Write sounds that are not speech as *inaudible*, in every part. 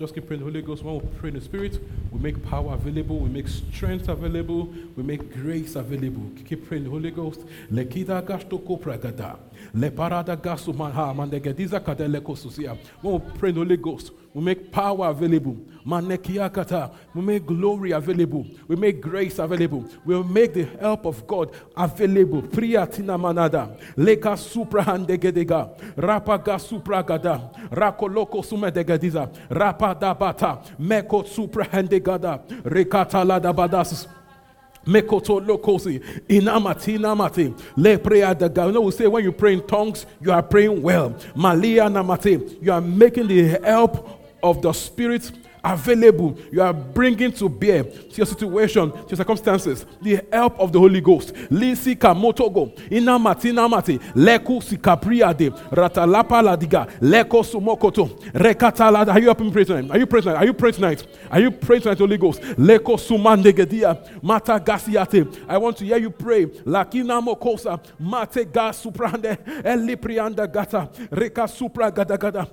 Just keep praying the Holy Ghost. When we pray in the Spirit, we make power available, we make strength available, we make grace available. Keep praying the Holy Ghost. Lekida gasto kopragada. Leparada gasu manha mandegediza kadeleko susia. When we pray in the Holy Ghost, we make power available. Manekiakata. We make glory available. We make grace available. We make the help of God available. Priyatina manada. Leka supra handegedega. Rapaga supra gada. Rakoloko sumedegediza. Rapadabata. Meko supra handegada. Rekatala dabadas. Mekoto lokosi inamati namati le prayer the God. You know we say when you pray in tongues, you are praying well. Malia namati, you are making the help of the Spirit available. You are bringing to bear to your situation, to your circumstances, the help of the Holy Ghost. Lisi kamotogo, ina mati na mati, leku sikapriade, ratalapa ladiga, leko sumokoto, rekatala. Are you up in prayer tonight? Are you praying tonight? Are you praying tonight? Are you praying tonight, Holy Ghost? Leko sumandegedia, mata gasiate. I want to hear you pray. Lakina mokosa, mate gas suprande, eliprianda gata, reka supra gada gada.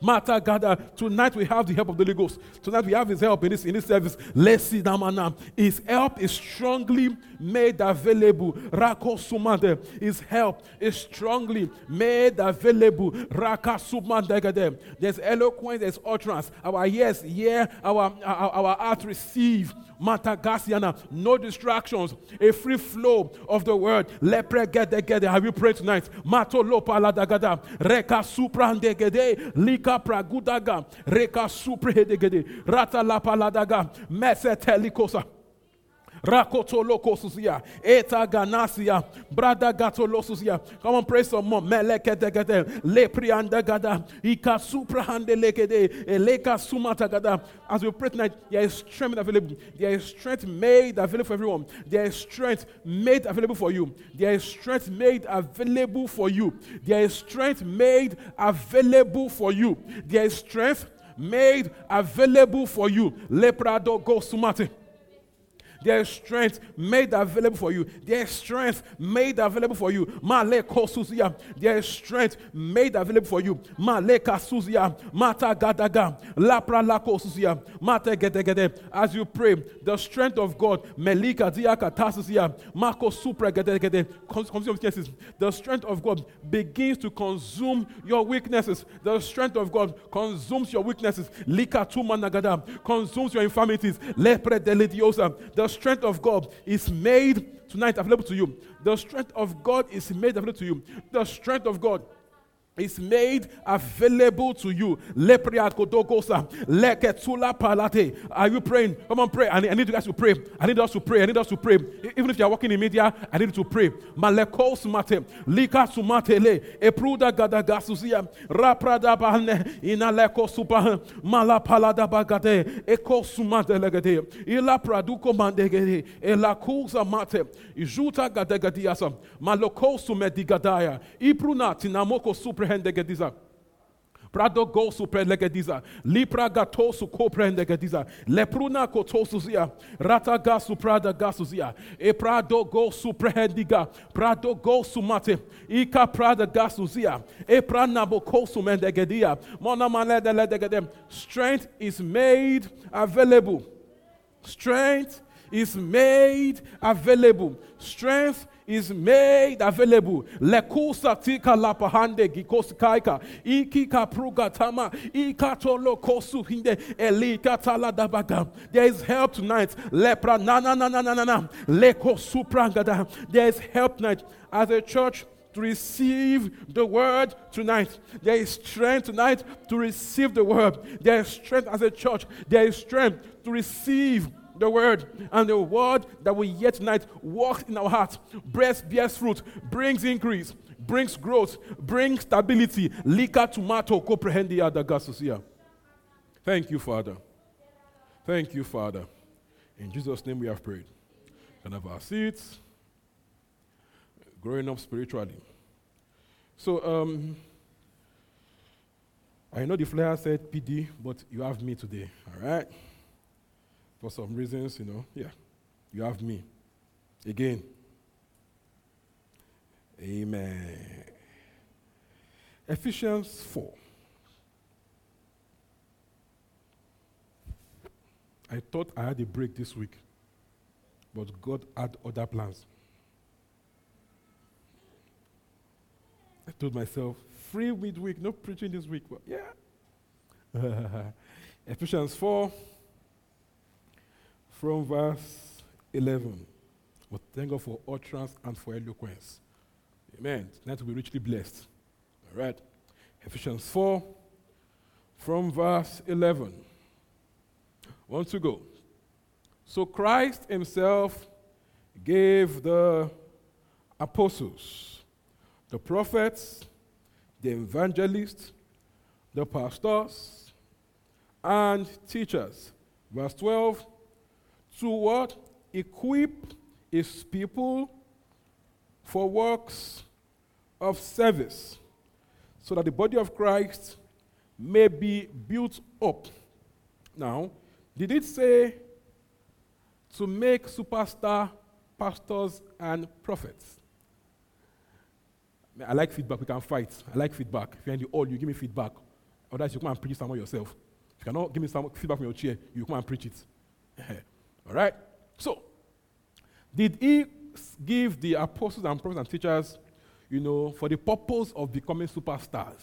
Mata Gada. Uh, tonight we have the help of the Holy Ghost. Tonight we have His help in this in this service. Let's see Damana. His help is strongly made available. Rako Sumande. His help is strongly made available. Raka Sumande. There's eloquence, there's utterance. Our yes, yeah, our our, our heart receive. Matagasiana, no distractions, a free flow of the word. Lepre gede gede. Have you prayed tonight? Mato lopa ladagada. Reka supra gede. Lika pragudaga. Reka supra gede. Rata lapa ladaga. Mese telikosa. Rakotolokosusia, Eta Ganasia, Brada Gatolosusia. Come on, pray some more. Melekedegede, Lepriandagada, Ika Suprahandelekede, Eleka Sumatagada. As we pray tonight, there is strength available. There is strength made available for everyone. There is strength made available for you. There is strength made available for you. There is strength made available for you. There is strength made available for you. Leprado go sumate. There is strength made available for you. There is strength made available for you. Male kosuzia. There is strength made available for you. Male kasuzia. Mata gadaga. Lapra la kosuzia. Mata gedegede. As you pray, the strength of God. Melika diaka tasuzia. Mako supra gedegede. The strength of God begins to consume your weaknesses. The strength of God consumes your weaknesses. Lika tuma nagada. Consumes your infirmities. Lepre delidiosa. The strength of God is made tonight available to you. The strength of God is made available to you. The strength of God is made available to you. palate. Are you praying? Come on, pray. I need, I need you guys to pray. I need us to pray. I need us to pray. Even if you are working in media, I need you to pray. Maleko sumate. Lika sumatele. Epruda gada gasusia. Raprada bahne. Inaleko supa. Malapalada bagade. Eko sumate legade. Ila praduko mandegede. Ela kusa mate. Ijuta gadegadiasa. Maloko sumedigadaya. Ipruna tinamoko supre gediza. Prado go legediza. Lipra gatosu gediza. Lepruna kotosuzia. Rata gasu prada gasuzia. E prado go suprehendiga. Prado go sumate. Ika prada gasuzia. E pranabo kosu mendegedia. Mona manede ledegedem. Strength is made available. Strength is made available. Strength is made available. Lekusa tika lapahande gikoskaika. Iki kapruga tama. Ikatolo kosu hinde. Elika tala dabaga. There is help tonight. Lepra na na na na na na na. Leko suprangada. There is help tonight. As a church, to receive the word tonight. There is strength tonight to receive the word. There is strength as a church. There is strength to receive the word, and the word that we hear tonight walks in our hearts, bears, bears fruit, brings increase, brings growth, brings stability. Lika tomato comprehendia da gasusia. Thank you, Father. Thank you, Father. In Jesus' name we have prayed. Can have our seats. Growing up spiritually. So, um, I know the flyer said PD, but you have me today, all right? For some reasons, you know, yeah, you have me. Again. Amen. Ephesians 4. I thought I had a break this week, but God had other plans. I told myself, free midweek, no preaching this week. But yeah. *laughs* Ephesians 4, from verse 11. But thank God for utterance and for eloquence. Amen. Tonight to be richly blessed. All right. Ephesians 4, from verse 11. One to go. So Christ himself gave the apostles, the prophets, the evangelists, the pastors, and teachers. Verse 12 to what? Equip his people for works of service, so that the body of Christ may be built up. Now, did it say to make superstar pastors and prophets? I like feedback. We can fight. I like feedback. If you're in the hall, you give me feedback. Otherwise, you come and preach someone yourself. If you cannot give me some feedback from your chair, you come and preach it. *laughs* All right? So, did he give the apostles and prophets and teachers, you know, for the purpose of becoming superstars?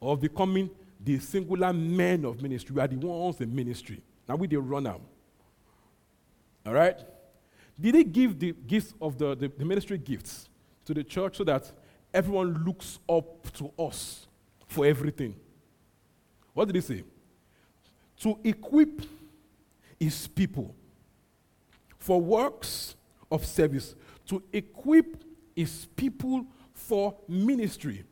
Of becoming the singular men of ministry. We are the ones in ministry. Now we the run. All right? Did he give the gifts of the, the, the ministry gifts to the church so that everyone looks up to us for everything? What did he say? To equip his people for works of service, to equip his people for ministry.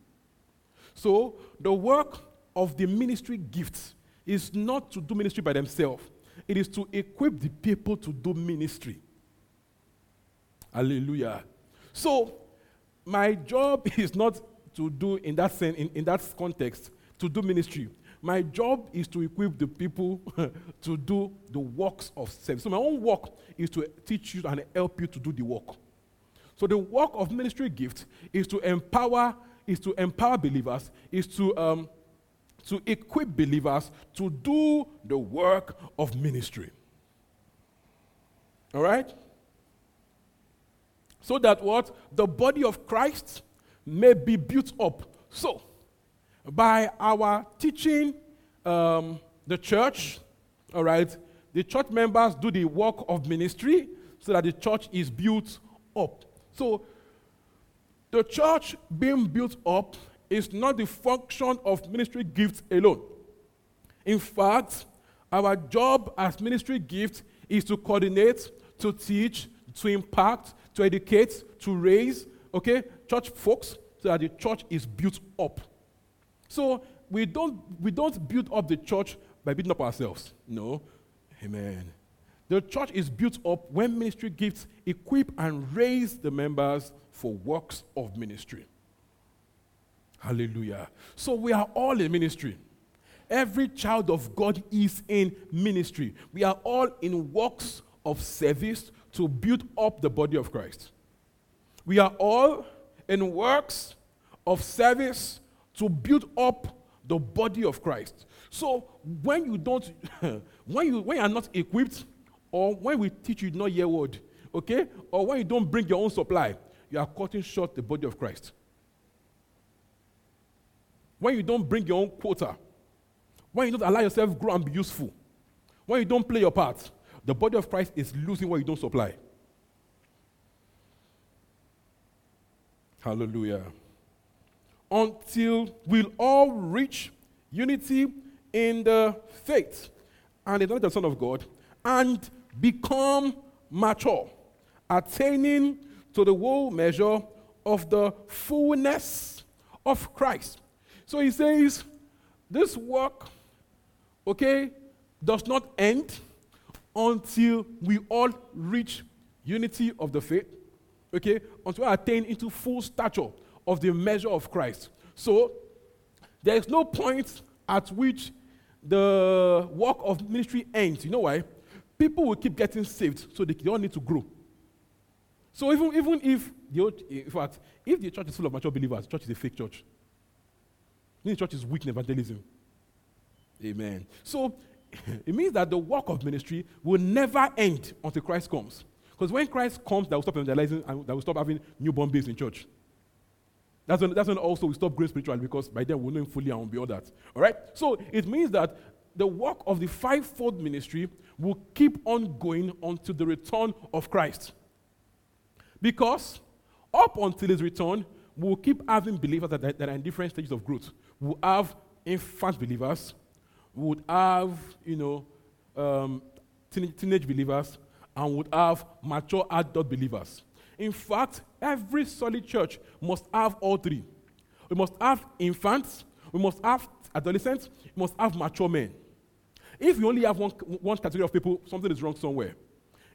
So the work of the ministry gifts is not to do ministry by themselves, it is to equip the people to do ministry. Hallelujah. So, my job *laughs* is not to do in that sense, in, in that context, to do ministry. My job is to equip the people *laughs* to do the works of service. So my own work is to teach you and help you to do the work. So the work of ministry gift is to empower, is to empower believers, is to um, to equip believers to do the work of ministry. All right? So that what? The body of Christ may be built up. So, by our teaching um, the church, all right, the church members do the work of ministry so that the church is built up. So, the church being built up is not the function of ministry gifts alone. In fact, our job as ministry gifts is to coordinate, to teach, to impact, to educate, to raise, okay, church folks so that the church is built up. So we don't, we don't build up the church by building up ourselves. No. Amen. The church is built up when ministry gifts equip and raise the members for works of ministry. Hallelujah. So we are all in ministry. Every child of God is in ministry. We are all in works of service to build up the body of Christ. We are all in works of service to build up the body of Christ. So when you don't, *laughs* when you when you are not equipped, or when we teach you not your word, okay, or when you don't bring your own supply, you are cutting short the body of Christ when you don't bring your own quota, when you don't allow yourself grow and be useful, when you don't play your part, the body of Christ is losing what you don't supply. Hallelujah. Until we'll all reach unity in the faith and the knowledge of the Son of God and become mature, attaining to the whole measure of the fullness of Christ. So he says, this work, okay, does not end until we all reach unity of the faith, okay, until we attain into full stature of the measure of Christ. So, there is no point at which the work of ministry ends. You know why? People will keep getting saved, so they, all need to grow. So even, even if the in fact, if the church is full of mature believers, church is a fake church. The church is weak in evangelism. Amen. So *laughs* it means that the work of ministry will never end until Christ comes. Because when Christ comes, that will stop evangelizing and that will stop having newborn babies in church. That's when, that's when also we stop growing spiritually because by then we'll know him fully and we'll be all that. All right? So it means that the work of the fivefold ministry will keep on going until the return of Christ. Because up until his return, we'll keep having believers that, that are in different stages of growth. We'll have infant believers, we would have, you know, um, teenage believers, and would have mature adult believers. In fact, every solid church must have all three. We must have infants, we must have adolescents, we must have mature men. If you only have one, one category of people, something is wrong somewhere.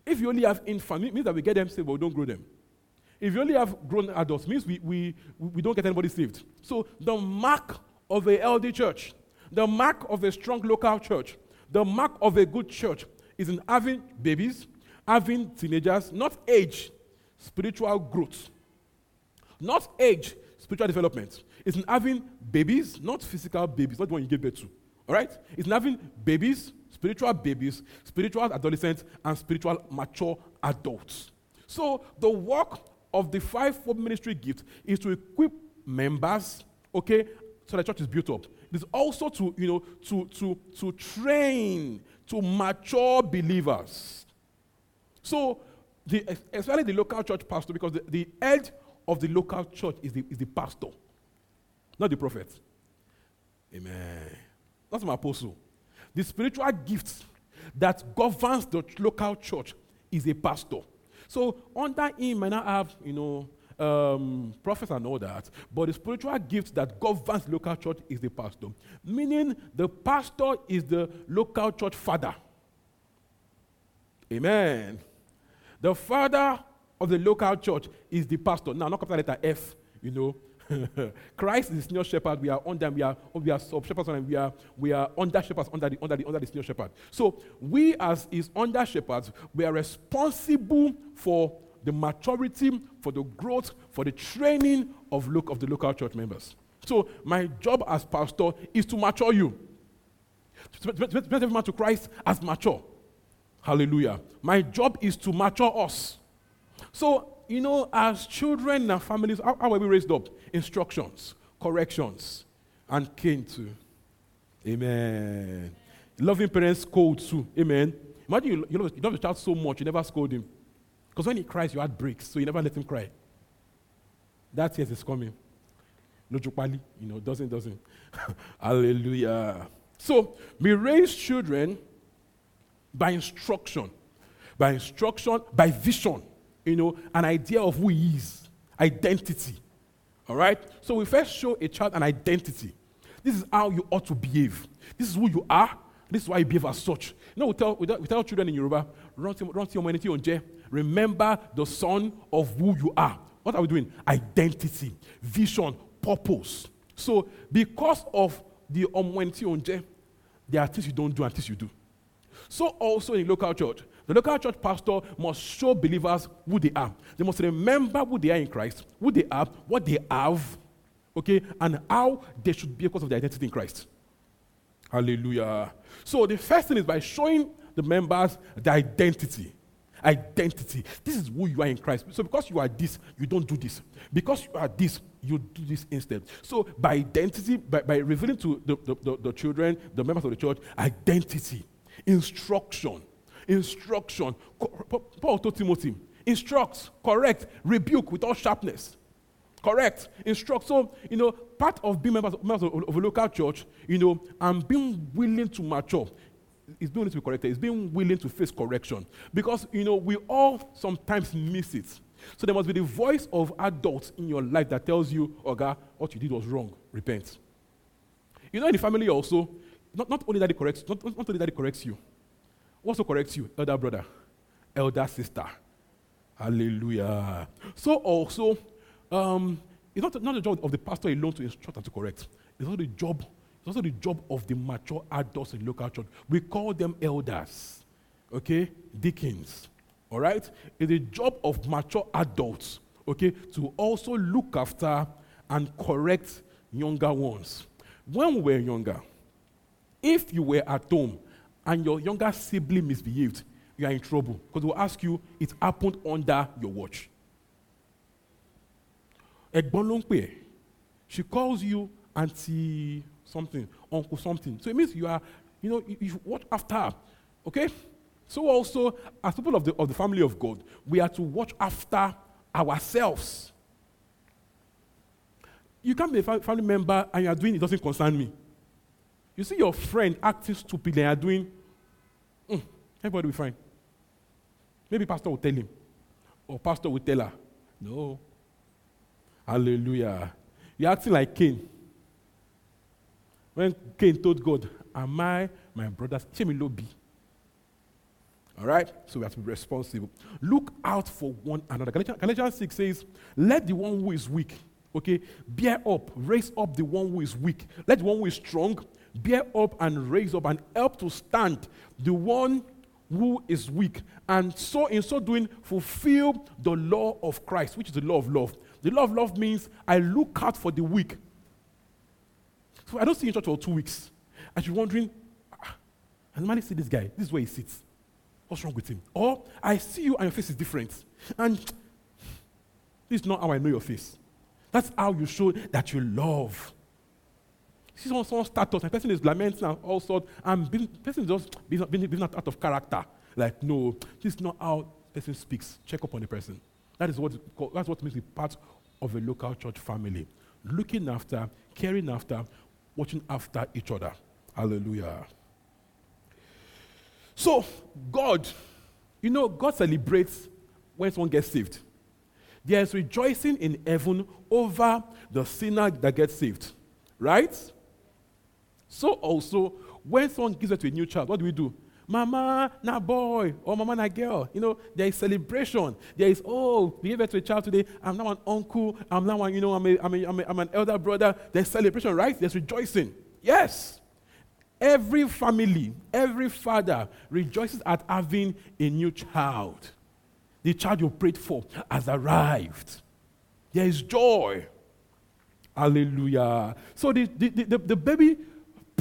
If you only have infants, it means that we get them saved, but we don't grow them. If you only have grown adults, means we, we, we don't get anybody saved. So the mark of a healthy church, the mark of a strong local church, the mark of a good church is in having babies, having teenagers, not age, spiritual growth. Not age, spiritual development. It's in having babies, not physical babies, not the one you give birth to. All right? It's in having babies, spiritual babies, spiritual adolescents, and spiritual mature adults. So the work of the fivefold ministry gift is to equip members, okay, so the church is built up. It is also to, you know, to, to, to train, to mature believers. So, the, especially the local church pastor, because the, the head of the local church is the, is the pastor, not the prophet. Amen. That's my apostle. The spiritual gift that governs the local church is a pastor. So under him might not have, you know, um, prophets and all that, but the spiritual gift that governs local church is the pastor. Meaning the pastor is the local church father. Amen. The father of the local church is the pastor. Now, not capital letter F, you know. Christ is the senior shepherd. We are under, we are, we are sub shepherds, and we are, we are under shepherds under the, under, the, under the senior shepherd. So, we as his under shepherds, we are responsible for the maturity, for the growth, for the training of, look, of the local church members. So, my job as pastor is to mature you. To present every man to Christ as mature. Hallelujah. My job is to mature us. So, you know, as children and families, how, how were we raised up? Instructions, corrections, and cane too. Amen. Loving parents scold too. Amen. Imagine you, you, love, you love your child so much, you never scold him. Because when he cries, your heart breaks, so you never let him cry. That tears is coming. No jokpali, you know, doesn't, doesn't. *laughs* Hallelujah. So, we raise children by instruction, by instruction, by vision, you know, an idea of who he is, identity. All right? So we first show a child an identity. This is how you ought to behave. This is who you are. This is why you behave as such. You know, we tell, we tell, we tell children in Yoruba, run to, run to your humanity. Remember the son of who you are. What are we doing? Identity, vision, purpose. So, because of the humanity on J, there are things you don't do and things you do. So also in local church, the local church pastor must show believers who they are. They must remember who they are in Christ, who they are, what they have, okay, and how they should be because of their identity in Christ. Hallelujah. So the first thing is by showing the members the identity. Identity. This is who you are in Christ. So because you are this, you don't do this. Because you are this, you do this instead. So by identity, by, by revealing to the, the, the, the children, the members of the church, identity instruction. Instruction. Paul told Timothy, instruct, correct, rebuke with all sharpness. Correct, instruct. So, you know, part of being members, members of, of, a local church, you know, and being willing to mature is being willing to be corrected, is being willing to face correction. Because, you know, we all sometimes miss it. So there must be the voice of adults in your life that tells you, Oga, what you did was wrong. Repent. You know, in the family also, not, not only that he corrects, not, not only that he corrects you, What's to correct you? Elder brother, elder sister. Hallelujah. So also, um, it's not, not the job of the pastor alone to instruct and to correct. It's also the job, it's also the job of the mature adults in local church. We call them elders, okay, deacons. All right? It's the job of mature adults, okay, to also look after and correct younger ones. When we were younger, if you were at home and your younger sibling misbehaved, you are in trouble because will ask you, it happened under your watch. She calls you auntie something, uncle something. So it means you are, you know, you, you watch after her. Okay? So also, as people of the, of the family of God, we are to watch after ourselves. You can't be a family member and you are doing it doesn't concern me. You see your friend acting stupid and you are doing, mm, everybody will be fine. Maybe pastor will tell him, or pastor will tell her. No. Hallelujah. You're acting like Cain. When Cain told God, Am I my brother's? Be. All right? So we have to be responsible. Look out for one another. Galatians, Galatians 6 says, Let the one who is weak, okay, bear up, raise up the one who is weak. Let the one who is strong bear up and raise up and help to stand the one who is weak. And so, in so doing, fulfill the law of Christ, which is the law of love. The law of love means I look out for the weak. So I don't see in church for two weeks. And you're wondering, ah, I normally see this guy. This is where he sits. What's wrong with him? Or I see you and your face is different. And this is not how I know your face. That's how you show that you love. See someone, someone status, and person is lamenting and all sorts, and person is just being, being, being out of character. Like, no, this is not how person speaks. Check up on the person. That is what that's what makes me part of a local church family. Looking after, caring after, watching after each other. Hallelujah. So, God, you know, God celebrates when someone gets saved. There is rejoicing in heaven over the sinner that gets saved. Right? So, also, when someone gives it to a new child, what do we do? Mama, na boy, or mama, na girl. You know, there is celebration. There is, oh, we gave birth to a child today. I'm now an uncle. I'm now, an, you know, I'm, a, I'm, a, I'm, a, I'm an elder brother. There's celebration, right? There's rejoicing. Yes. Every family, every father rejoices at having a new child. The child you prayed for has arrived. There is joy. Hallelujah. So the, the, the, the baby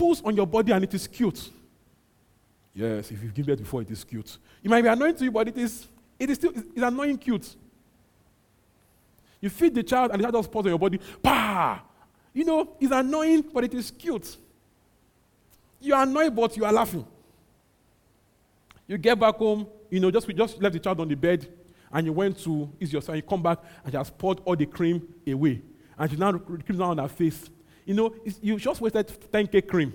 pulls on your body and it is cute. Yes, if you've given birth before, it is cute. It might be annoying to you, but it is, it is still it's annoying cute. You feed the child and the child just pulls on your body. Pa! You know, it's annoying, but it is cute. You are annoyed, but you are laughing. You get back home, you know, just, we just left the child on the bed, and you went to ease yourself, you come back, and she has poured all the cream away. And she now cream down on her face. You know, you just wasted 10k cream.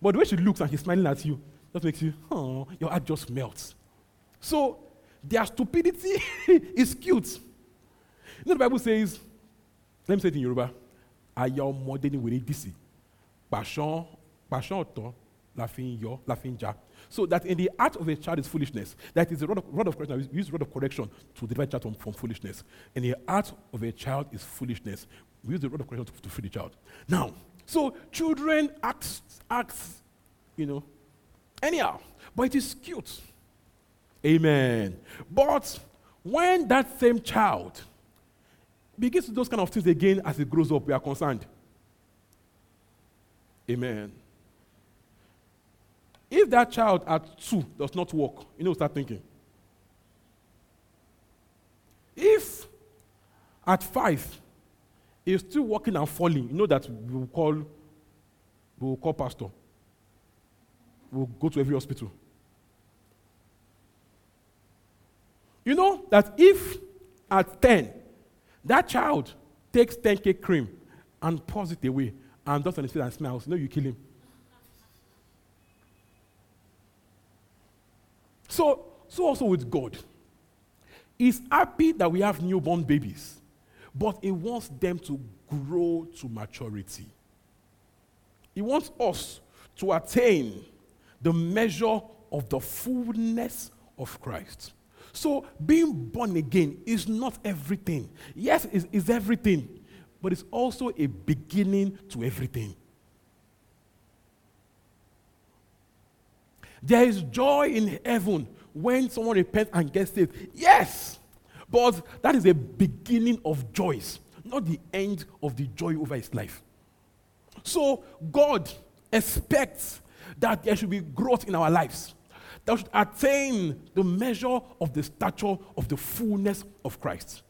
But the way she looks and she's smiling at you, just makes you, oh, your heart just melts. So their stupidity *laughs* is cute. You know, the Bible says, let me say it in Yoruba, Aya ọmọdé ni wèrè dìsì. Fi ń yọ, la fi ń ja. So that in the heart of a child is foolishness. That is the rod of, rod of correction. We use rod of correction to divide child from, from foolishness. In the heart of a child is foolishness. We use the rod of correction to, to free the child. Now, so children act, act, you know, anyhow, but it is cute. Amen. But when that same child begins to do those kind of things again as it grows up, we are concerned. Amen. If that child at two does not walk, you know, start thinking. If at five is still walking and falling, you know that we will call, we will call pastor. We'll go to every hospital. You know that if at 10, that child takes 10k cream and pours it away and does anything and smiles, you know you kill him. So, so also with God. He's happy that we have newborn babies, but He wants them to grow to maturity. He wants us to attain the measure of the fullness of Christ. So, being born again is not everything. Yes, it's, everything, but it's also a beginning to everything. There is joy in heaven when someone repents and gets saved. Yes, but that is a beginning of joys, not the end of the joy over his life. So, God expects that there should be growth in our lives, that we should attain the measure of the stature of the fullness of Christ.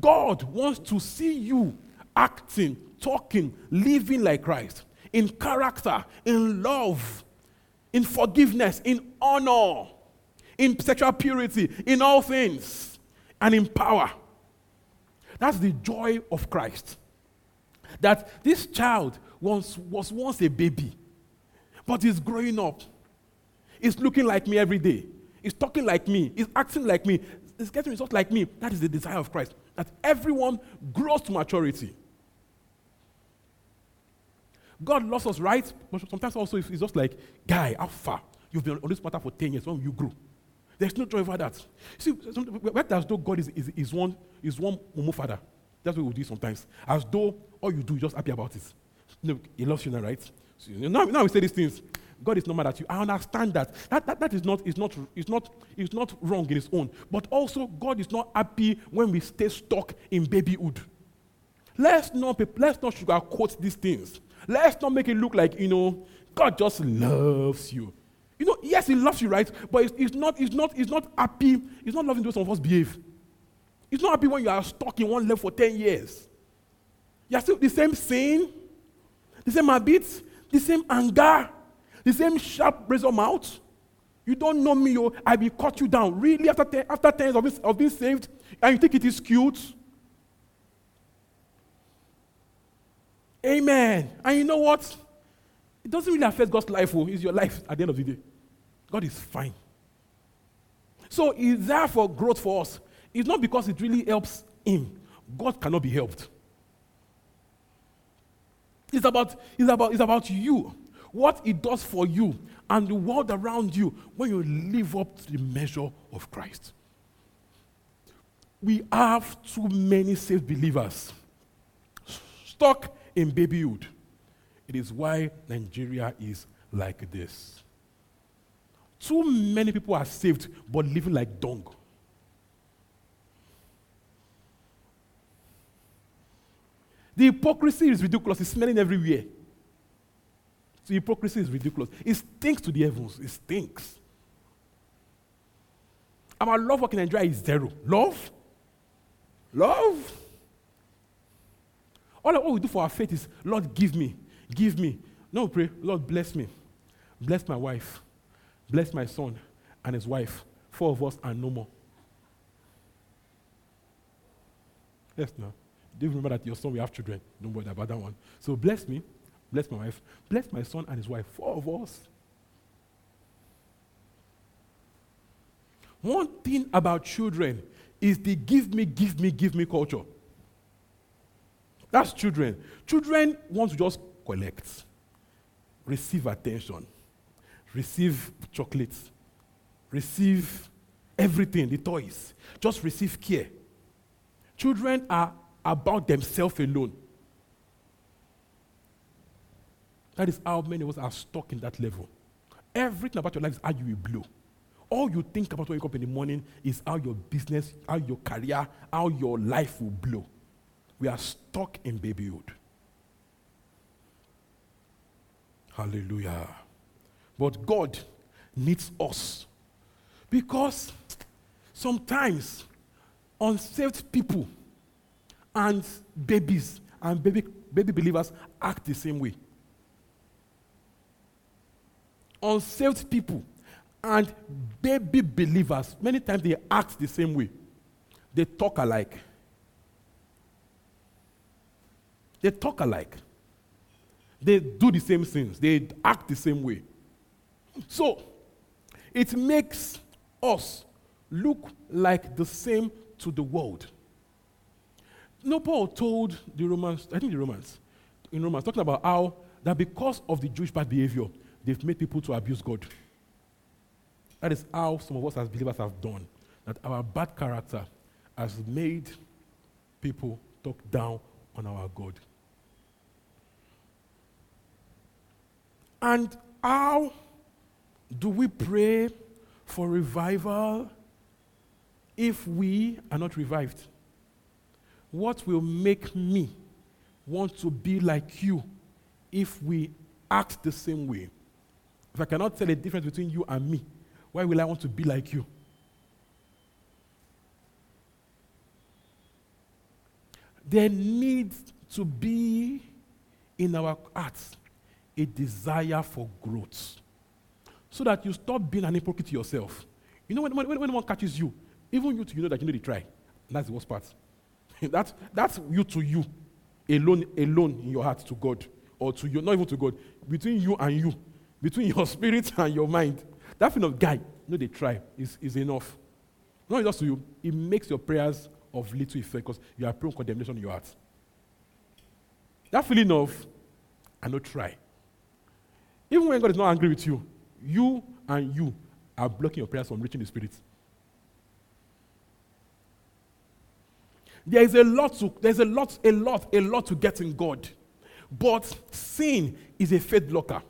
God wants to see you acting, talking, living like Christ in character, in love, in forgiveness, in honor, in sexual purity, in all things, and in power. That's the joy of Christ. That this child was, was once a baby, but he's growing up. He's looking like me every day. He's talking like me. He's acting like me. He's getting results like me. That is the desire of Christ. That everyone grows to maturity. God loves us, right? But sometimes also it's just like, guy, how far? You've been on this matter for 10 years. When you grow? There's no joy over that. See, where as though God is, is, is one is one Momo father. That's what we do sometimes. As though all you do is just happy about it. No, he loves you now, right? So, now, now we say these things. God is not mad at you. I understand that. That, that, that is not, is not, is not, is not wrong in its own. But also, God is not happy when we stay stuck in babyhood. Let's not, let's not sugarcoat these things. Let's not make it look like, you know, God just loves you. You know, yes, He loves you, right? But it's, it's not, it's not, it's not happy. He's not loving the way some of us behave. He's not happy when you are stuck in one level for 10 years. You're still the same sin, the same habits, the same anger, the same sharp razor mouth. You don't know me, oh, I will cut you down. Really, after 10, after 10 years of, this, of being saved, and you think it is cute? Amen. And you know what? It doesn't really affect God's life, oh, it's your life at the end of the day. God is fine. So is there for growth for us. It's not because it really helps him. God cannot be helped. It's about, it's about, it's about you. What it does for you and the world around you when you live up to the measure of Christ. We have too many saved believers stuck in babyhood. It is why Nigeria is like this. Too many people are saved but living like dung. The hypocrisy is ridiculous. It's smelling everywhere. The hypocrisy is ridiculous. It stinks to the heavens. It stinks. Our love in Nigeria is zero. Love? Love? All, all we do for our faith is, Lord, give me, give me. No, pray, Lord, bless me. Bless my wife. Bless my son and his wife. Four of us and no more. Yes, now. Do you remember that your son will have children? Don't worry about that one. So bless me, bless my wife, bless my son and his wife. Four of us. One thing about children is the give me, give me, give me culture. That's children. Children want to just collect, receive attention, receive chocolates, receive everything, the toys. Just receive care. Children are about themselves alone. That is how many of us are stuck in that level. Everything about your life is how you will blow. All you think about when you wake up in the morning is how your business, how your career, how your life will blow. We are stuck in babyhood. Hallelujah. But God needs us. Because sometimes unsaved people and babies and baby, baby believers act the same way. Unsaved people and baby believers, many times they act the same way. They talk alike. They talk alike. They do the same things. They act the same way. So, it makes us look like the same to the world. No, Paul told the Romans, I think the Romans, in Romans, talking about how that because of the Jewish bad behavior, they've made people to abuse God. That is how some of us as believers have done. That our bad character has made people talk down on our God. And how do we pray for revival if we are not revived? What will make me want to be like you if we act the same way? If I cannot tell the difference between you and me, why will I want to be like you? There needs to be in our hearts a desire for growth so that you stop being an hypocrite to yourself. You know, when, when, when one catches you, even you, you know that you need to try. that's the worst part. *laughs* that's, that's you to you, alone, alone in your heart to God, or to you, not even to God, between you and you, between your *laughs* spirit and your mind. That kind of guy, you know, they try, is, is enough. Not just to you, it makes your prayers of little effect because you are prone condemnation in your heart. That feeling of, I not try. Even when God is not angry with you, you and you are blocking your prayers from reaching the Spirit. There is a lot to, there's a lot, a lot, a lot to get in God. But sin is a faith blocker.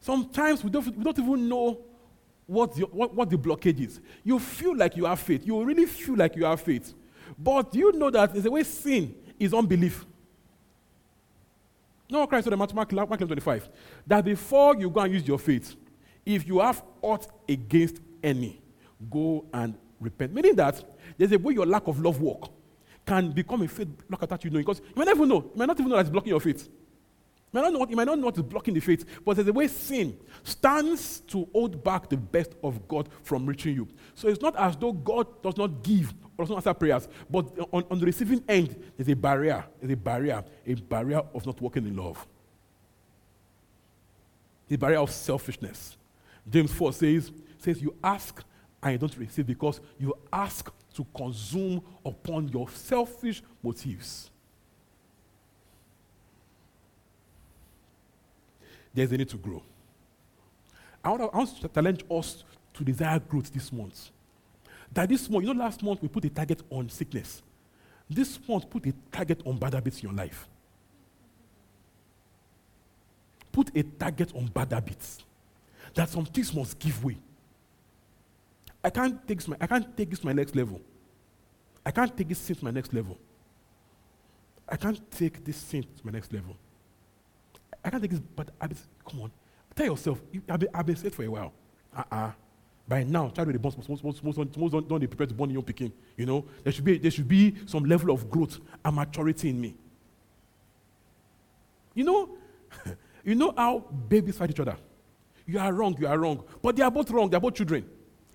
Sometimes we don't, we don't even know what the, what, what the blockage is. You feel like you have faith. You really feel like you have faith. But you know that there's a way sin is unbelief. No, Christ said in Mark, Mark 25 that before you go and use your faith, if you have aught against any, go and repent. Meaning that there's a way your lack of love work can become a faith blocker that you know. Because you might never know. You might not even know that it's blocking your faith. You might, not know you might not know what is blocking the faith, but there's a way sin stands to hold back the best of God from reaching you. So it's not as though God does not give or does not answer prayers, but on, on the receiving end, there's a barrier, there's a barrier, a barrier of not walking in love. The barrier of selfishness. James 4 says, says, You ask and you don't receive because you ask to consume upon your selfish motives. There's a need to grow. I want, to, I want to challenge us to desire growth this month. That this month, you know, last month we put a target on sickness. This month, put a target on bad habits in your life. Put a target on bad habits. That some things must give way. I can't take this, my, I can't take this to my next level. I can't take this sin to my next level. I can't take this sin to my next level. I can't take this, but I come on. Tell yourself, I've been, I've been saved for a while. Uh-uh. By now, child with the most, most, most, most, most don't, don't they prepare to born a young picking. You know, there should be there should be some level of growth and maturity in me. You know, *laughs* you know how babies fight each other. You are wrong, you are wrong, but they are both wrong. They are both children.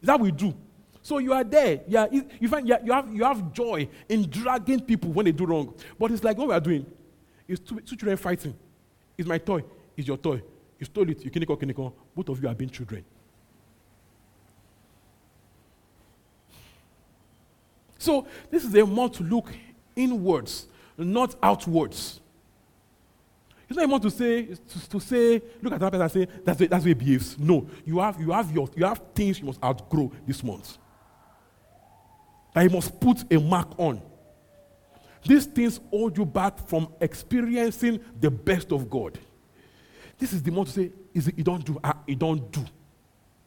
That we do? So you are there. Yeah, you find you have you have joy in dragging people when they do wrong. But it's like what we are doing. It's two, two children fighting. It's my toy. It's your toy. You stole it. You kiniko kiniko. Both of you have been children. So this is a month to look inwards, not outwards. It's not a month to say to, to say look at that person and say that's the, that's the way it behaves. No, you have you have your you have things you must outgrow this month. That you must put a mark on. These things hold you back from experiencing the best of God. This is the more to say, is it you don't do, uh, you don't do.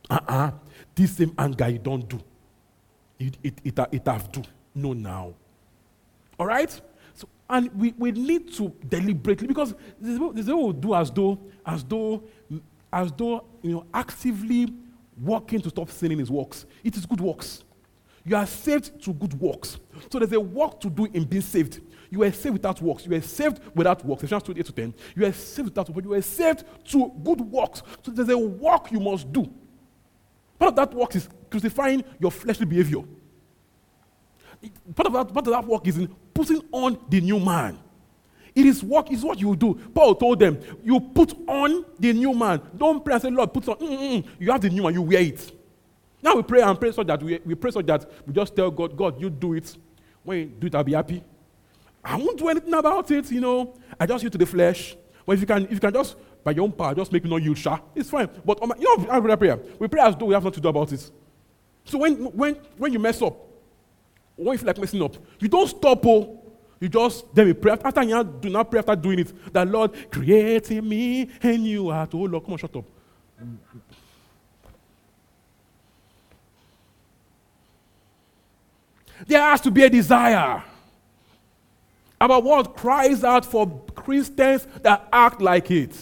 Uh-uh. This same anger you don't do. It, it, it, it, it have do. No now. All right? So, and we, we need to deliberately, because this is what we do as though, as though, as though, you know, actively working to stop sinning his works. It is good works. You are saved to good works. So there's a work to do in being saved. You are saved without works. You are saved without works. Ephesians 2 8 to 10. You are saved without works. You are saved to good works. So there's a work you must do. Part of that work is crucifying your fleshly behavior. Part of that, part of that work is in putting on the new man. It is work, is what you do. Paul told them, you put on the new man. Don't pray and say, Lord, put on. Mm-mm. You have the new man, you wear it. Now we pray and pray so that we, we pray so that we just tell God, God, you do it. When you do it, I'll be happy. I won't do anything about it, you know. I just you to the flesh. But if you can, if you can just by your own power, just make me not yield, sha. It's fine. But um, you know, I pray prayer. We pray as though we have nothing to do about it. So when when when you mess up, when you feel like messing up, you don't stop, oh. You just then we pray after you do not pray after doing it. That Lord create in me and you heart. Oh Lord, come on, shut up. There has to be a desire. Our world cries out for Christians that act like it.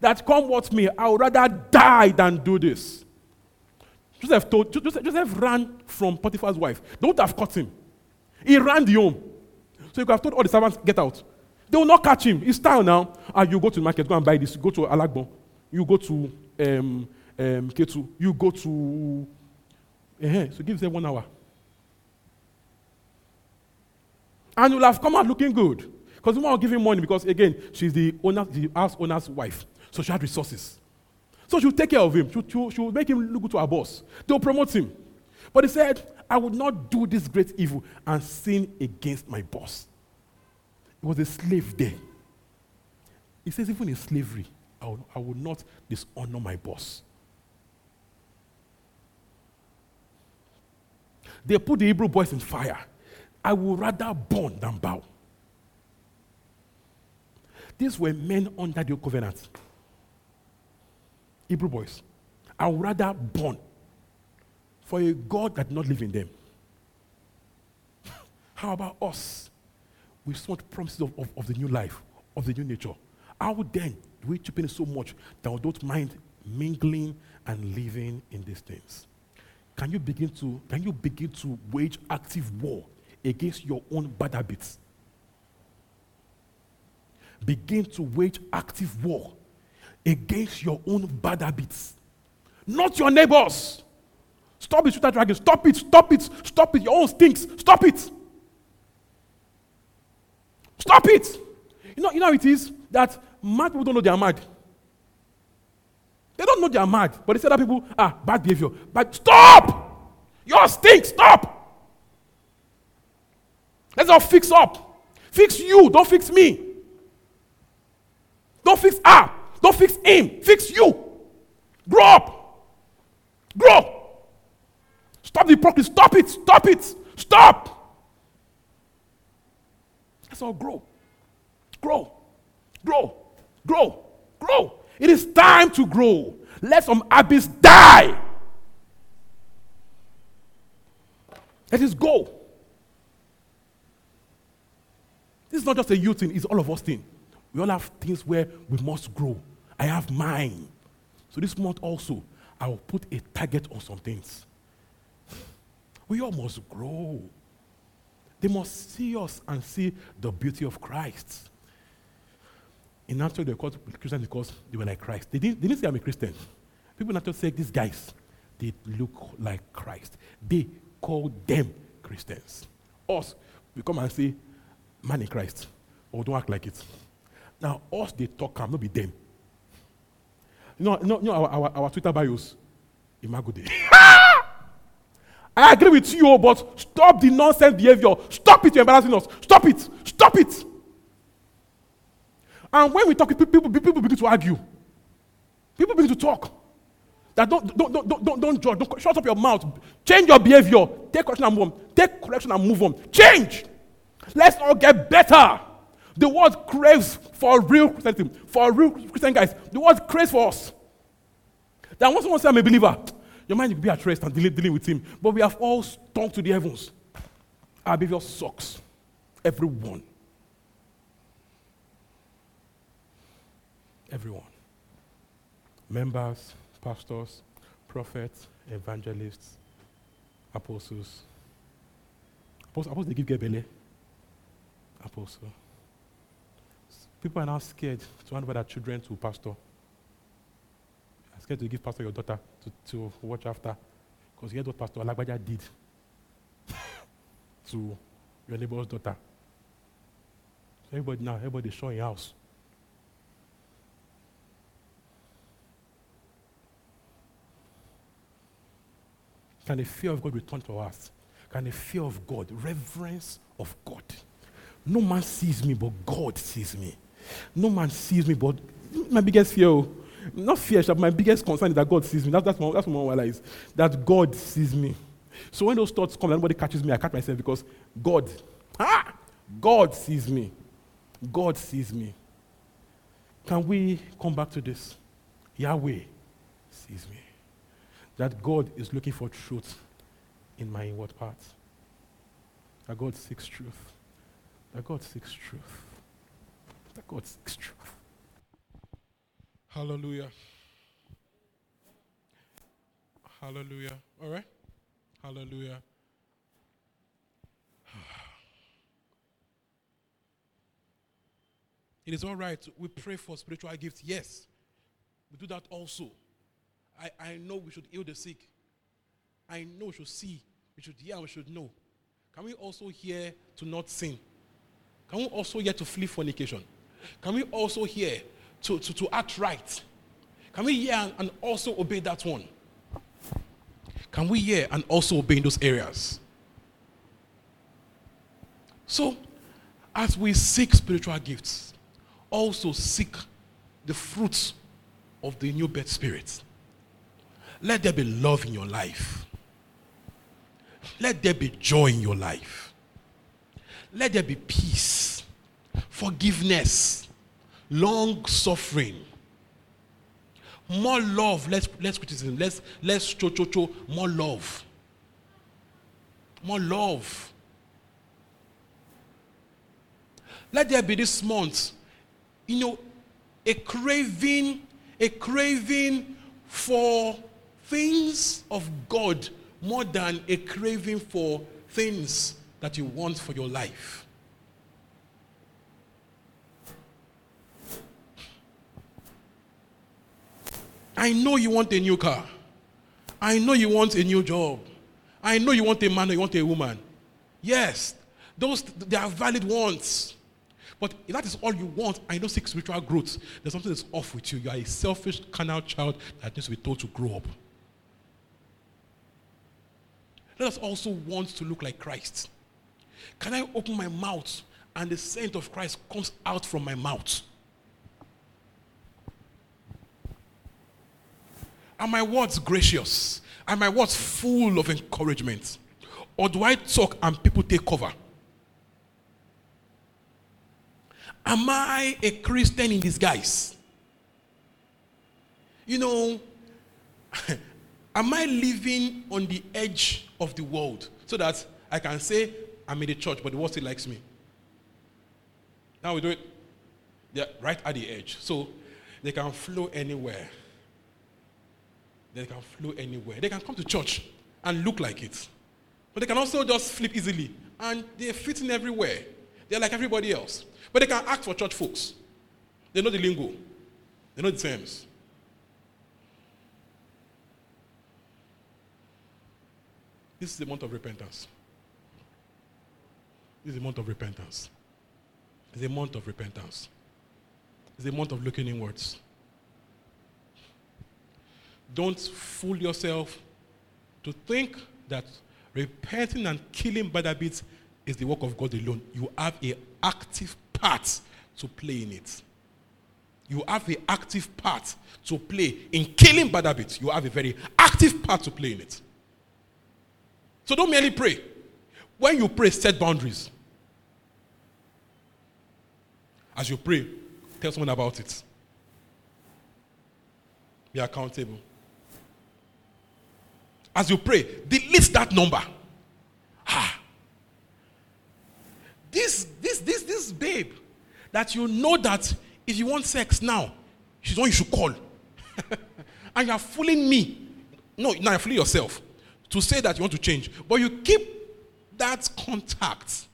That come what me, I would rather die than do this. Joseph told Joseph, Joseph ran from Potiphar's wife. They would have caught him. He ran the home. So you could have told all the servants, get out. They will not catch him. It's time now. Ah, you go to the market, go and buy this. You go to Alagbon. You go to um, um, Ketu. You go to. Uh-huh. So give them one hour. And you'll have come out looking good. Because want to give him money because, again, she's the, owner, the house owner's wife. So she had resources. So she'll take care of him. She'll, she'll, she'll make him look good to her boss. They'll promote him. But he said, I would not do this great evil and sin against my boss. He was a slave there. He says, even in slavery, I will, I will not dishonor my boss. They put the Hebrew boys in fire. I would rather burn than bow. These were men under the covenant. Hebrew boys. I would rather burn for a God that did not live in them. *laughs* How about us? We want promises of, of, of, the new life, of the new nature. How then do we chip in so much that we don't mind mingling and living in these things? Can you begin to can you begin to wage active war against your own bad habits. Begin to wage active war against your own bad habits, not your neighbors. Stop it, Twitter dragon. Stop it, stop it, stop it. Your own stinks. Stop it. Stop it. You know, you know it is that mad people don't know they are mad. They don't know they are mad, but they say that people are bad behavior. But stop! Your stink, stop! Let's all fix up. Fix you, don't fix me. Don't fix her, don't fix him. Fix you. Grow up. Grow. Stop the hypocrisy. Stop it. Stop it. Stop. Let's all grow. Grow. Grow. Grow. Grow. It is time to grow. Let some habits die. Let us go. This is not just a youth thing, it's all of us thing. We all have things where we must grow. I have mine. So this month also, I will put a target on some things. We all must grow. They must see us and see the beauty of Christ. In Antioch, they called Christians because they were like Christ. They didn't, they didn't say I'm a Christian. People in Antioch say these guys, they look like Christ. They call them Christians. Us, we come and say, man in Christ. Or oh, don't act like it. Now, us, they talk, I'm not be them. You know, you know, you know our, our, our Twitter bios? Imago. *laughs* I agree with you, oh, but stop the nonsense behavior. Stop it, you're embarrassing us. Stop it. Stop it. And when we talk, people, people begin to argue. People begin to talk. That don't, don't, don't, don't, don't judge. Don't, shut up your mouth. Change your behavior. Take correction and move on. Take correction and move on. Change. Let's all get better. The world craves for real Christianity, for real Christian guys. The world craves for us. That once someone says I'm a believer, your mind will be at rest and dealing, with him. But we have all stunk to the heavens. Our behavior sucks. Everyone. Everyone. Members, pastors, prophets, evangelists, apostles. Apostles, apostles they give Gebele apostle. People are now scared to hand over their children to pastor. Are scared to give pastor your daughter to, to watch after. Because here's what Pastor Alagbaja did *laughs* to your neighbor's daughter. So everybody now, everybody showing house. Can the fear of God return to us? Can the fear of God, reverence of God, no man sees me, but God sees me. No man sees me, but my biggest fear. oh. Not fear, but my biggest concern is that God sees me. That, that's, my, that's what I realize. That God sees me. So when those thoughts come, and nobody catches me, I catch myself because God, ah, God sees me. God sees me. Can we come back to this? Yahweh sees me. That God is looking for truth in my inward parts. That God seeks truth. That God seeks truth. That God seeks truth. Hallelujah. Hallelujah. All right. Hallelujah. *sighs* It is all right. We pray for spiritual gifts. Yes. We do that also. I, I know we should heal the sick. I know we should see, we should hear, we should know. Can we also hear to not sin? Can we also hear to flee fornication? Can we also hear to, to, to act right? Can we hear and, also obey that one? Can we hear and also obey in those areas? So, as we seek spiritual gifts, also seek the fruits of the new birth spirit. Let there be love in your life. Let there be joy in your life. Let there be peace, forgiveness, long suffering, more love, less, less criticism, less, less cho cho cho, more love. More love. Let there be this month, you know, a craving, a craving for things of God more than a craving for things that you want for your life. I know you want a new car. I know you want a new job. I know you want a man or you want a woman. Yes, those they are valid wants. But if that is all you want I don't seek spiritual growth, there's something that's off with you. You are a selfish, carnal child that needs to be told to grow up. Let us also want to look like Christ. Can I open my mouth and the scent of Christ comes out from my mouth? Are my words gracious? Are my words full of encouragement? Or do I talk and people take cover? Am I a Christian in disguise? You know, *laughs* am I living on the edge of the world so that I can say I'm in the church, but the world still likes me? Now we do it. They're right at the edge. So they can flow anywhere. They can flow anywhere. They can come to church and look like it. But they can also just flip easily. And they're fitting everywhere. They're like everybody else. But they can act for church folks. They know the lingo. They know the terms. This is the month of repentance. This is the month of repentance. It's a month of repentance. It's a month of looking inwards. Don't fool yourself to think that repenting and killing bad habits is the work of God alone. You have an active part to play in it. You have an active part to play in killing bad habits. You have a very active part to play in it. So don't merely pray. When you pray, set boundaries. As you pray, tell someone about it. Be accountable. As you pray, delete that number. Ah. This, this, this, this babe that you know that if you want sex now, she's the one you should call. *laughs* and you're fooling me. No, now you're fooling yourself to say that you want to change. But you keep that contact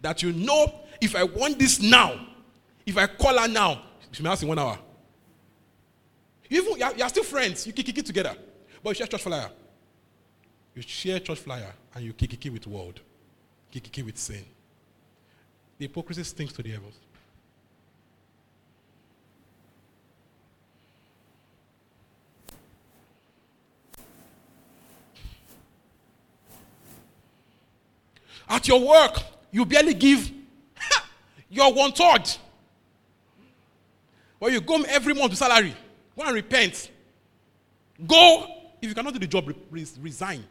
that you know if I want this now, if I call her now, she may ask in one hour. You even, you're, you're still friends. You kick it together. But you share church flyer. You share church flyer and you kick it with world. Kick it with sin. The hypocrisy stinks to the heavens. At your work, you barely give *laughs* your one third. Or you go every month with salary. Go and repent. Go. If you cannot do the job, re- re- resign.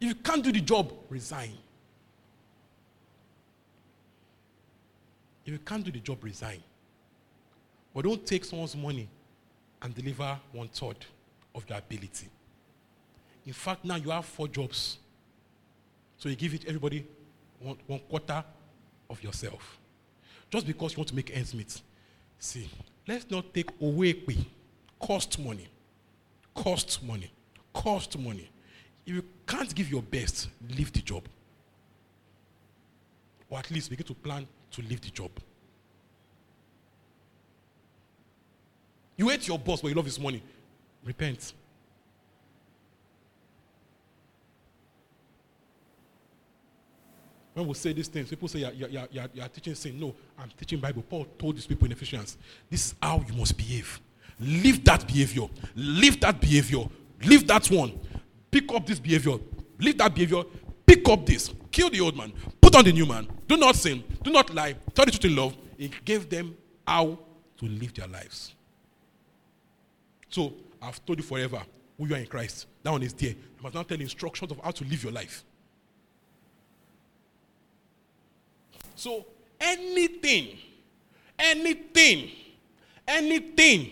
If you can't do the job, resign. If you can't do the job, resign. But don't take someone's money and deliver one third of your ability. In fact, now you have four jobs. So you give it everybody one, one quarter of yourself. Just because you want to make ends meet. See, let's not take away. Cost money. Cost money. Cost money. If you can't give your best, leave the job. Or at least begin to plan to leave the job. You hate your boss, but you love his money. Repent. When we say these things, people say, you're, you're, you're, you're teaching sin. No, I'm teaching Bible. Paul told these people in Ephesians, this is how you must behave. Leave that behavior. Leave that behavior. Leave that one. Pick up this behavior. Leave that behavior. Pick up this. Kill the old man. Put on the new man. Do not sin. Do not lie. Tell the truth in love. He gave them how to live their lives. So I've told you forever who you are in Christ. That one is there. You must now tell instructions of how to live your life. So anything, anything, anything,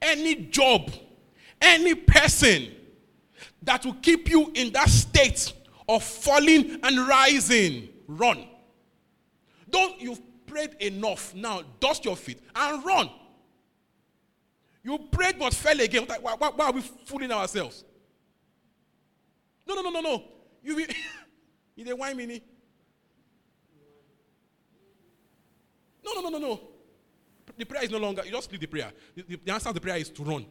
any job, any person that will keep you in that state of falling and rising, run. Don't you've prayed enough now, dust your feet and run. You prayed but fell again. Why, why, why are we fooling ourselves? No, no, no, no, no. You be *laughs* you the wine mini. No, no, no, no, no. The prayer is no longer, you just leave the prayer. The, the, the answer to the prayer is to run.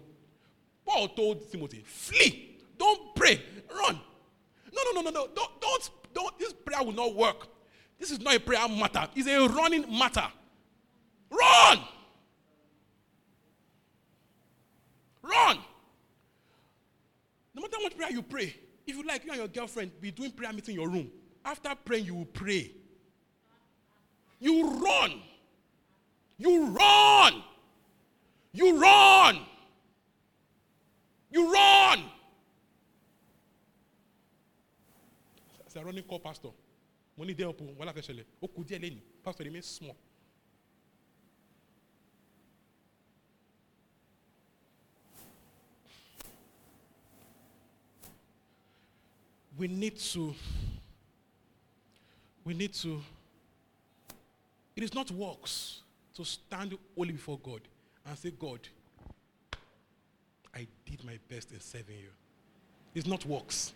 Paul told Timothy, flee. Don't pray. Run. No, no, no, no, no. Don't, don't, don't. This prayer will not work. This is not a prayer matter. It's a running matter. Run. Run. No matter much prayer you pray, if you like, you and your girlfriend be doing prayer meeting in your room. After praying, you will pray. You run. You run. You run. You run. It's a running call, Pastor. Money there, wala kẹsẹlẹ. O díẹ̀ lẹ́nu. Pastor remain small. We need to. We need to. It is not works to stand only before God and say, God, I did my best in serving you. It's not works.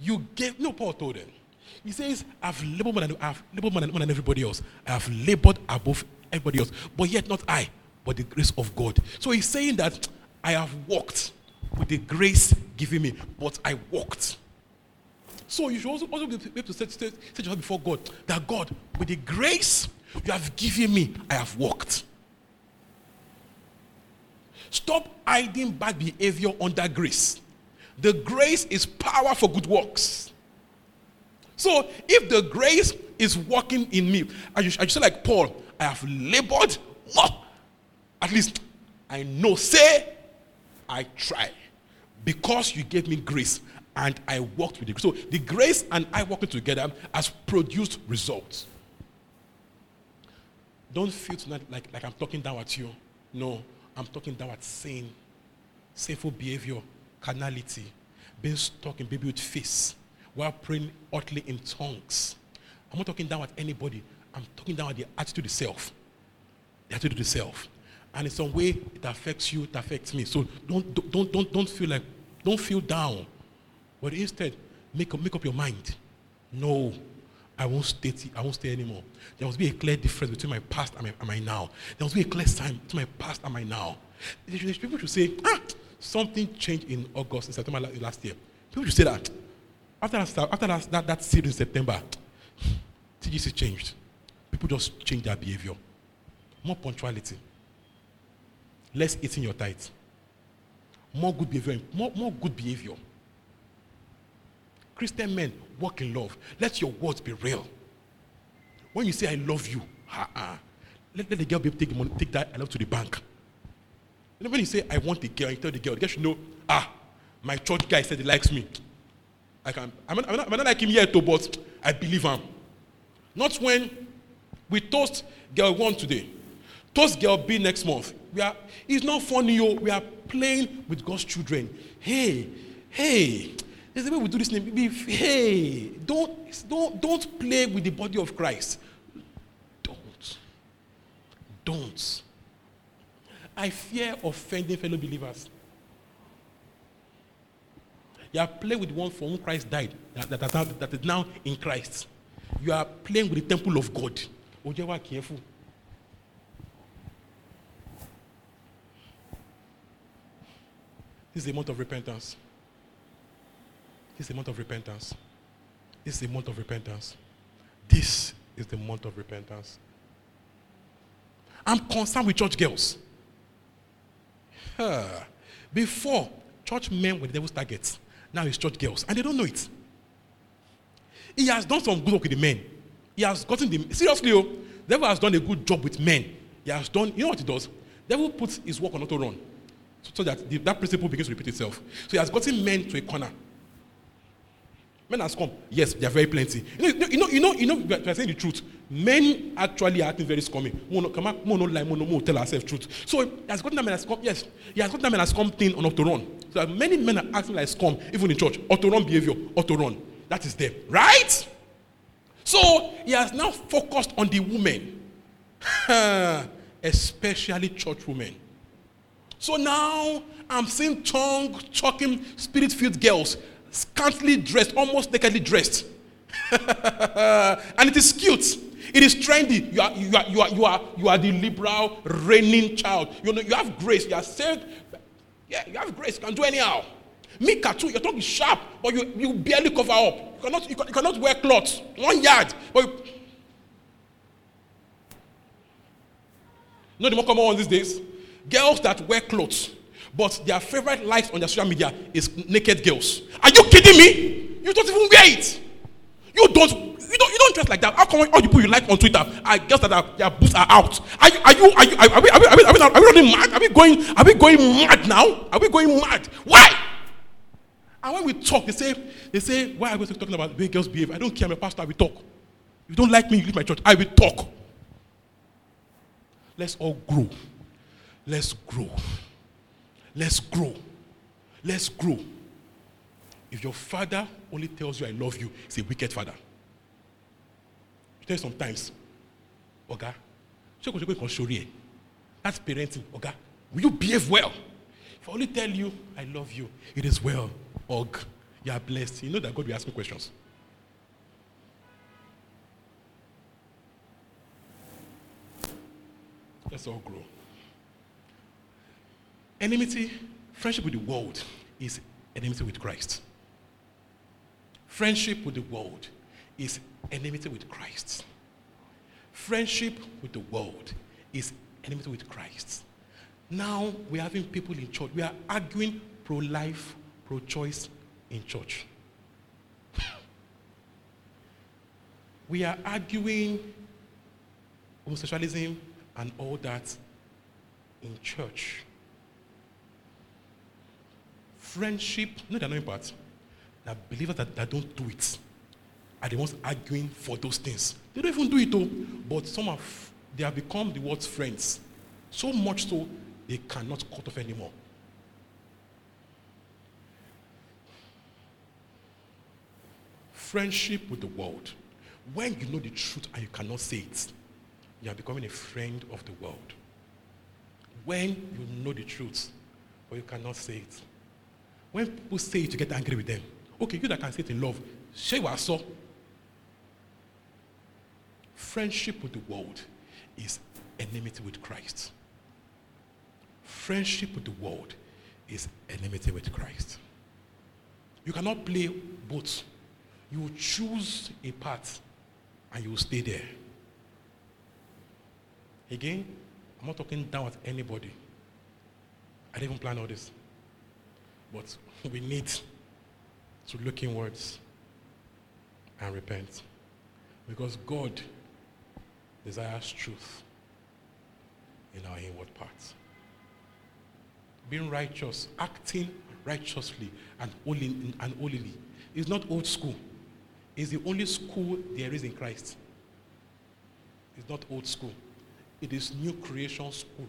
You gave, no, Paul told them. He says, I've labored more than, I've labored more than, more than everybody else. I have labored above everybody else. But yet not I, but the grace of God. So he's saying that I have walked with the grace given me, but I walked. So you should also, also be able to say, say, yourself before God that God, with the grace you have given me, I have walked. Stop hiding bad behavior under grace. The grace is power for good works. So if the grace is working in me, I should, I should say like Paul, I have labored more. At least I know, say, I try. Because you gave me grace and I worked with it. So the grace and I working together has produced results. Don't feel tonight like, like I'm talking down at you. No, I'm talking down at sin, sinful behavior, carnality, being stuck in baby with face while praying utterly in tongues. I'm not talking down at anybody. I'm talking down at the attitude itself. The attitude itself. And in some way, it affects you, it affects me. So don't, don't, don't, don't feel like, don't feel down. But instead, make up, make up your mind. No, I won't stay. I won't stay anymore. There must be a clear difference between my past and my, and my now. There must be a clear sign between my past and my now. People should say, ah, something changed in August, in September last year. People should say that. After that, after that, that, that series in September, TGC changed. People just change their behavior. More punctuality. Less eating your tithe. More good behavior. More, more good behavior. Christian men walk in love. Let your words be real. When you say, I love you, uh-uh, let, let the girl be able to take money, take that I love to the bank. Know, when you say, I want the girl, you tell the girl, the girl should know, ah, my church guy said he likes me. I can, I'm not, I'm not, I'm not like him yet, though, but I believe him. Not when we toast girl one today, toast girl B next month. We are, it's not funny, yo. We are playing with God's children. Hey, hey, there's the way we do this. Hey, don't, don't, don't play with the body of Christ. Don't. Don't. I fear offending fellow believers. You are playing with one for whom Christ died, that, that, that, that is now in Christ. You are playing with the temple of God. Ojewa careful. This is a month of repentance. This is a month of repentance. This is a month of repentance. This is the month of repentance. I'm concerned with church girls. Before, church men were the devil's targets. Now it's church girls. And they don't know it. He has done some good work with the men. He has gotten the seriously, oh, devil has done a good job with men. He has done, you know what he does? Devil puts his work on auto run so, so that the, that principle begins to repeat itself. So he has gotten men to a corner. Men has come. Yes, they are very plenty. You know, you know, you know, you know we are saying the truth. Men actually are acting very scummy. Mono, come on, mono lie, mono, mono tell ourselves truth. So he has gotten that men has come. Yes, he has gotten that men has come thing on auto run. So many men are acting like scum, even in church. Auto run behavior, auto run. That is there, right? So he has now focused on the women, *laughs* especially church women. So now I'm seeing tongue talking, spirit filled girls, scantily dressed, almost nakedly dressed. *laughs* and it is cute. It is trendy. You are, you are, you are, you are, you are the liberal, reigning child. You know, you have grace. You are saved. Yeah, you have grace. You can do anyhow. Me, too. Your tongue is sharp, but you, you barely cover up. You cannot, you, you cannot wear clothes. One yard. But you, you know the more common one these days? Girls that wear clothes, but their favorite likes on their social media is naked girls. Are you kidding me? You don't even wear it. You don't. You don't, you don't dress like that. How come all the people you like on Twitter are girls that are, their boobs are out? Are you, are you, are you, are we, are we, are we, are we, are we running mad? Are we going, are we going mad now? Are we going mad? Why? And when we talk, they say, they say, why are we talking about the way girls behave? I don't care, I'm a pastor, will talk. If you don't like me, you leave my church. I will talk. Let's all grow. Let's grow. Let's grow. Let's grow. If your father only tells you I love you, he's a wicked father. You tell sometimes, Oga, that's parenting. Oga, will you behave well? If I only tell you I love you, it is well. Og, you are blessed. You know that God will ask me questions. Let's all grow. Enmity, friendship with the world is enmity with Christ. Friendship with the world is enmity with Christ. Friendship with the world is enmity with Christ. Now we're having people in church. We are arguing pro life, pro choice in church. *laughs* we are arguing homosexualism and all that in church friendship, no, the annoying part, that believers that, that don't do it are the ones arguing for those things. They don't even do it though, but some of they have become the world's friends. So much so they cannot cut off anymore. Friendship with the world. When you know the truth and you cannot say it, you are becoming a friend of the world. When you know the truth, but you cannot say it, when people say it, you get angry with them. Okay, you that can say it in love, say what I saw. Friendship with the world is enmity with Christ. Friendship with the world is enmity with Christ. You cannot play both. You choose a path and you will stay there. Again, I'm not talking down at anybody. I didn't even plan all this. But we need to look inwards and repent. Because God desires truth. in our inward parts. Being righteous, acting righteously and holy and holily is not old school. It's the only school there is in Christ. It's not old school. It is new creation school.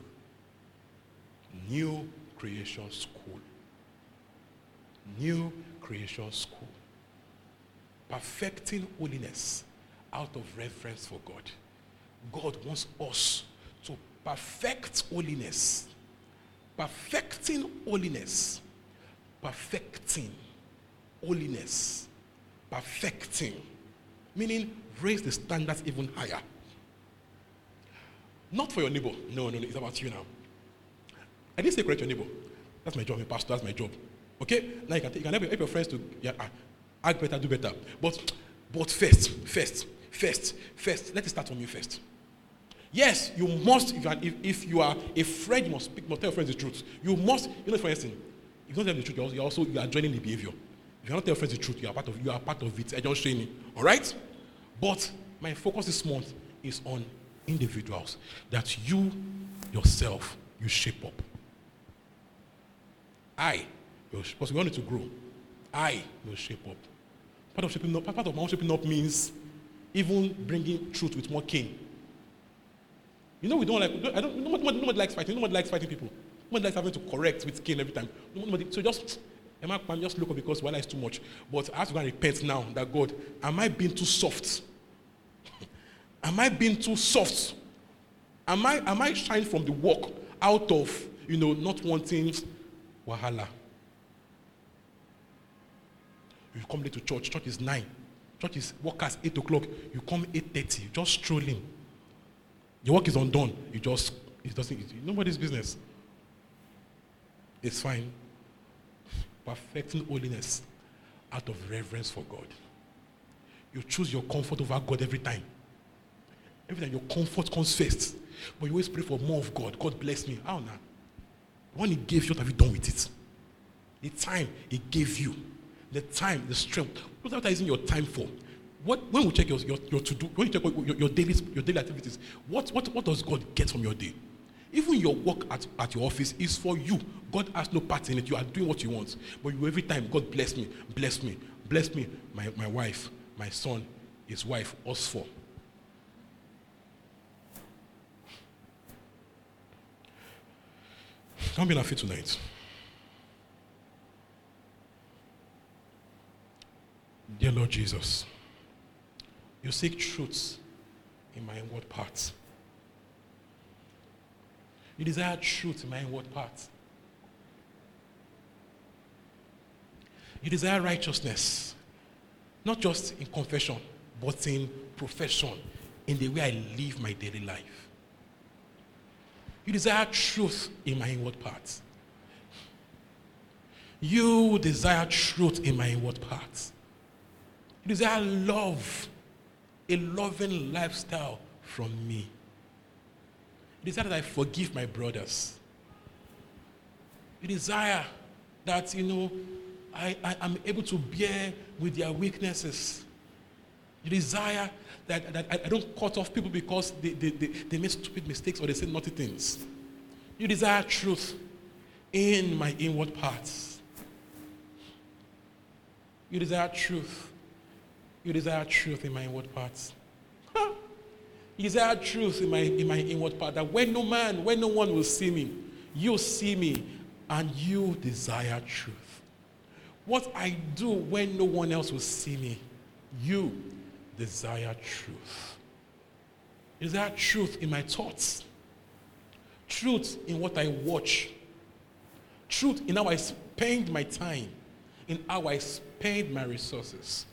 New creation school. New creation school. Perfecting holiness out of reverence for God. God wants us to perfect holiness. Perfecting holiness. Perfecting holiness. Perfecting. Meaning, raise the standards even higher. Not for your neighbor. No, no, no. It's about you now. I didn't say correct your neighbor. That's my job. I'm pastor. That's my job. Okay? Now you can, help, your friends to yeah, ah, act better, do better. But, but first, first, first, first, let it start from you first. Yes, you must, if you, are, if, if you are a friend, you must, speak, must tell your friends the truth. You must, you know, for instance, if you don't tell the truth, you also, you also you are joining the behavior. If you don't tell your friends the truth, you are part of, you are part of it. I just training. All right? But my focus this month is on individuals that you yourself you shape up. I, because we want it to grow. I will shape up. Part of shaping up, part of my own shaping up means even bringing truth with more cane. You know, we don't like, I don't, nobody, nobody likes fighting. Nobody likes fighting people. Nobody likes having to correct with cane every time. Nobody, so just, Emma, just look up because while it's too much. But I have to go and repent now that God, am I being too soft? *laughs* am I being too soft? Am I, am I shying from the work out of, you know, not wanting wahala? You come late to church. Church is 9. Church is workers 8 o'clock. You come 8.30. Just strolling. Your work is undone. You just, it doesn't, it's nobody's business. It's fine. Perfecting holiness out of reverence for God. You choose your comfort over God every time. Every time your comfort comes first. But you always pray for more of God. God bless me. How now? When He gave you, what have you done with it? The time He gave you, the time, the strength. What are you your time for? What, when we check your, your, your to do, when you check your, your, daily, your daily activities, what, what, what does God get from your day? Even your work at, at your office is for you. God has no part in it. You are doing what you want. But you every time, God bless me, bless me, bless me, my, my wife, my son, his wife, us four. Come be in our feet tonight. Dear Lord Jesus, you seek truth in my inward parts. You desire truth in my inward parts. You desire righteousness, not just in confession, but in profession, in the way I live my daily life. You desire truth in my inward parts. You desire truth in my inward parts. You desire love, a loving lifestyle from me. You desire that I forgive my brothers. You desire that, you know, I, I am able to bear with their weaknesses. You desire that, that I, don't cut off people because they, they, they, they make stupid mistakes or they say naughty things. You desire truth in my inward parts. You desire truth. You desire truth in my inward parts. You desire truth in my, in my inward part. That when no man, when no one will see me, you see me and you desire truth. What I do when no one else will see me, you desire truth. Is there truth in my thoughts? Truth in what I watch? Truth in how I spend my time? In how I spend my resources?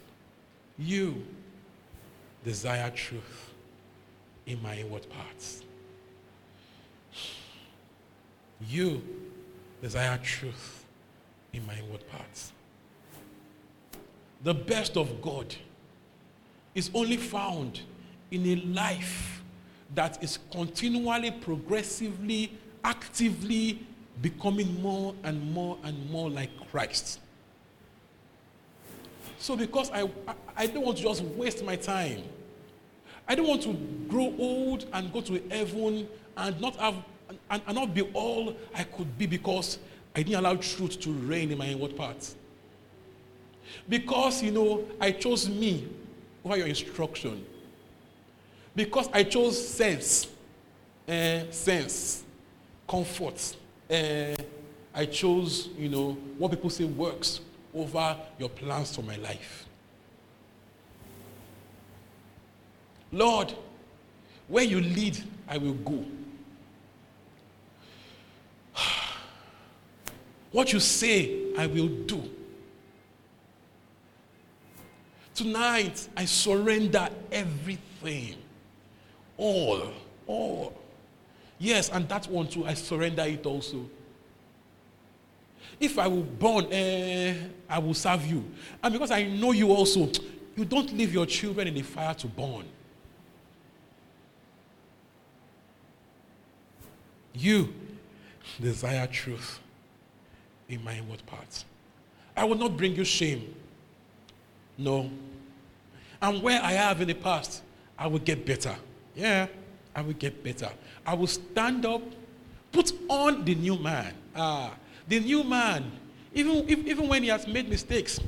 You desire truth in my inward parts. You desire truth in my inward parts. The best of God is only found in a life that is continually, progressively, actively becoming more and more and more like Christ. So, because I, I, don't want to just waste my time, I don't want to grow old and go to heaven and not have and, and not be all I could be because I didn't allow truth to reign in my inward parts. Because, you know, I chose me over your instruction. Because I chose sense, uh, sense, comfort. Uh, I chose, you know, what people say works over your plans for my life. Lord, where you lead, I will go. *sighs* What you say, I will do. Tonight, I surrender everything. All. All. Yes, and that one too, I surrender it also. If I will burn, eh, I will serve you. And because I know you also, you don't leave your children in the fire to burn. You desire truth in my inward parts. I will not bring you shame. No. And where I have in the past, I will get better. Yeah, I will get better. I will stand up, put on the new man. Ah, the new man, even, even when he has made mistakes,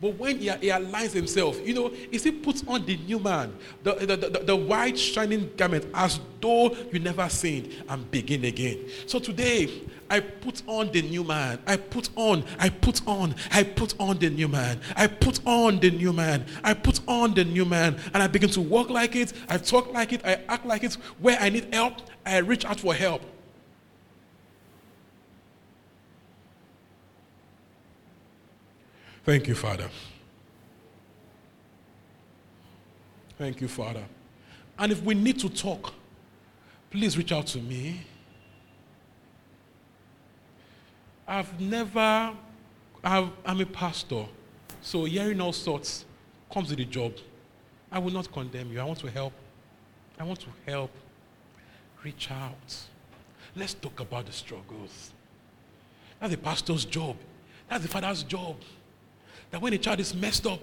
but when he, he aligns himself, you know, he still puts on the new man, the, the, the, the white shining garment, as though you never sinned, and begin again. So today, I put on the new man. I put on, I put on, I put on the new man. I put on the new man. I put on the new man. And I begin to walk like it. I talk like it. I act like it. Where I need help, I reach out for help. Thank you, Father. Thank you, Father. And if we need to talk, please reach out to me. I've never, i am a pastor, so hearing all sorts comes with the job. I will not condemn you. I want to help. I want to help. Reach out. Let's talk about the struggles. That's the pastor's job. That's the father's job. That when a child is messed up,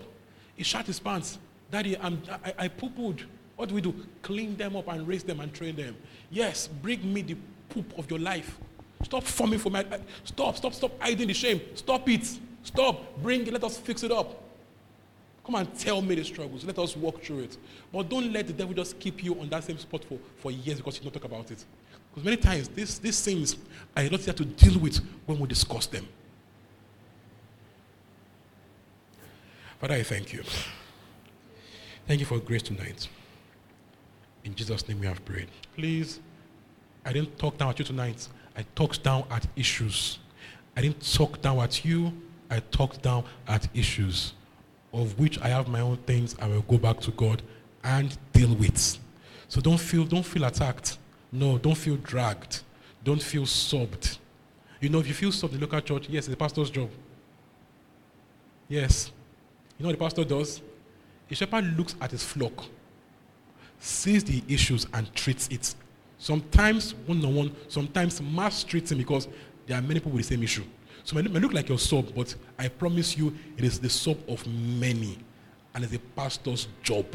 he shot his pants. Daddy, I'm, I, I poo-pooed. What do we do? Clean them up and raise them and train them. Yes, bring me the poop of your life. Stop forming for my. Stop, stop, stop hiding the shame. Stop it. Stop. Bring it. Let us fix it up. Come and tell me the struggles. Let us walk through it. But don't let the devil just keep you on that same spot for, for years because you don't talk about it. Because many times these, these things are not there to deal with when we discuss them. Father, I thank you. Thank you for grace tonight. In Jesus' name we have prayed. Please, I didn't talk down at you tonight. I talked down at issues. I didn't talk down at you. I talked down at issues of which I have my own things I will go back to God and deal with. So don't feel don't feel attacked. No, don't feel dragged. Don't feel sobbed. You know, if you feel sobbed in the local church, yes, it's the pastor's job. Yes. You know what the pastor does? A shepherd looks at his flock, sees the issues, and treats it. Sometimes one on one, sometimes mass treating because there are many people with the same issue. So it may look like your sub, but I promise you it is the sub of many. And it's a pastor's job.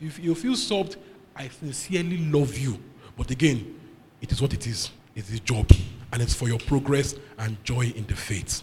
If you feel subbed, I sincerely love you. But again, it is what it is. It's a job. And it's for your progress and joy in the faith.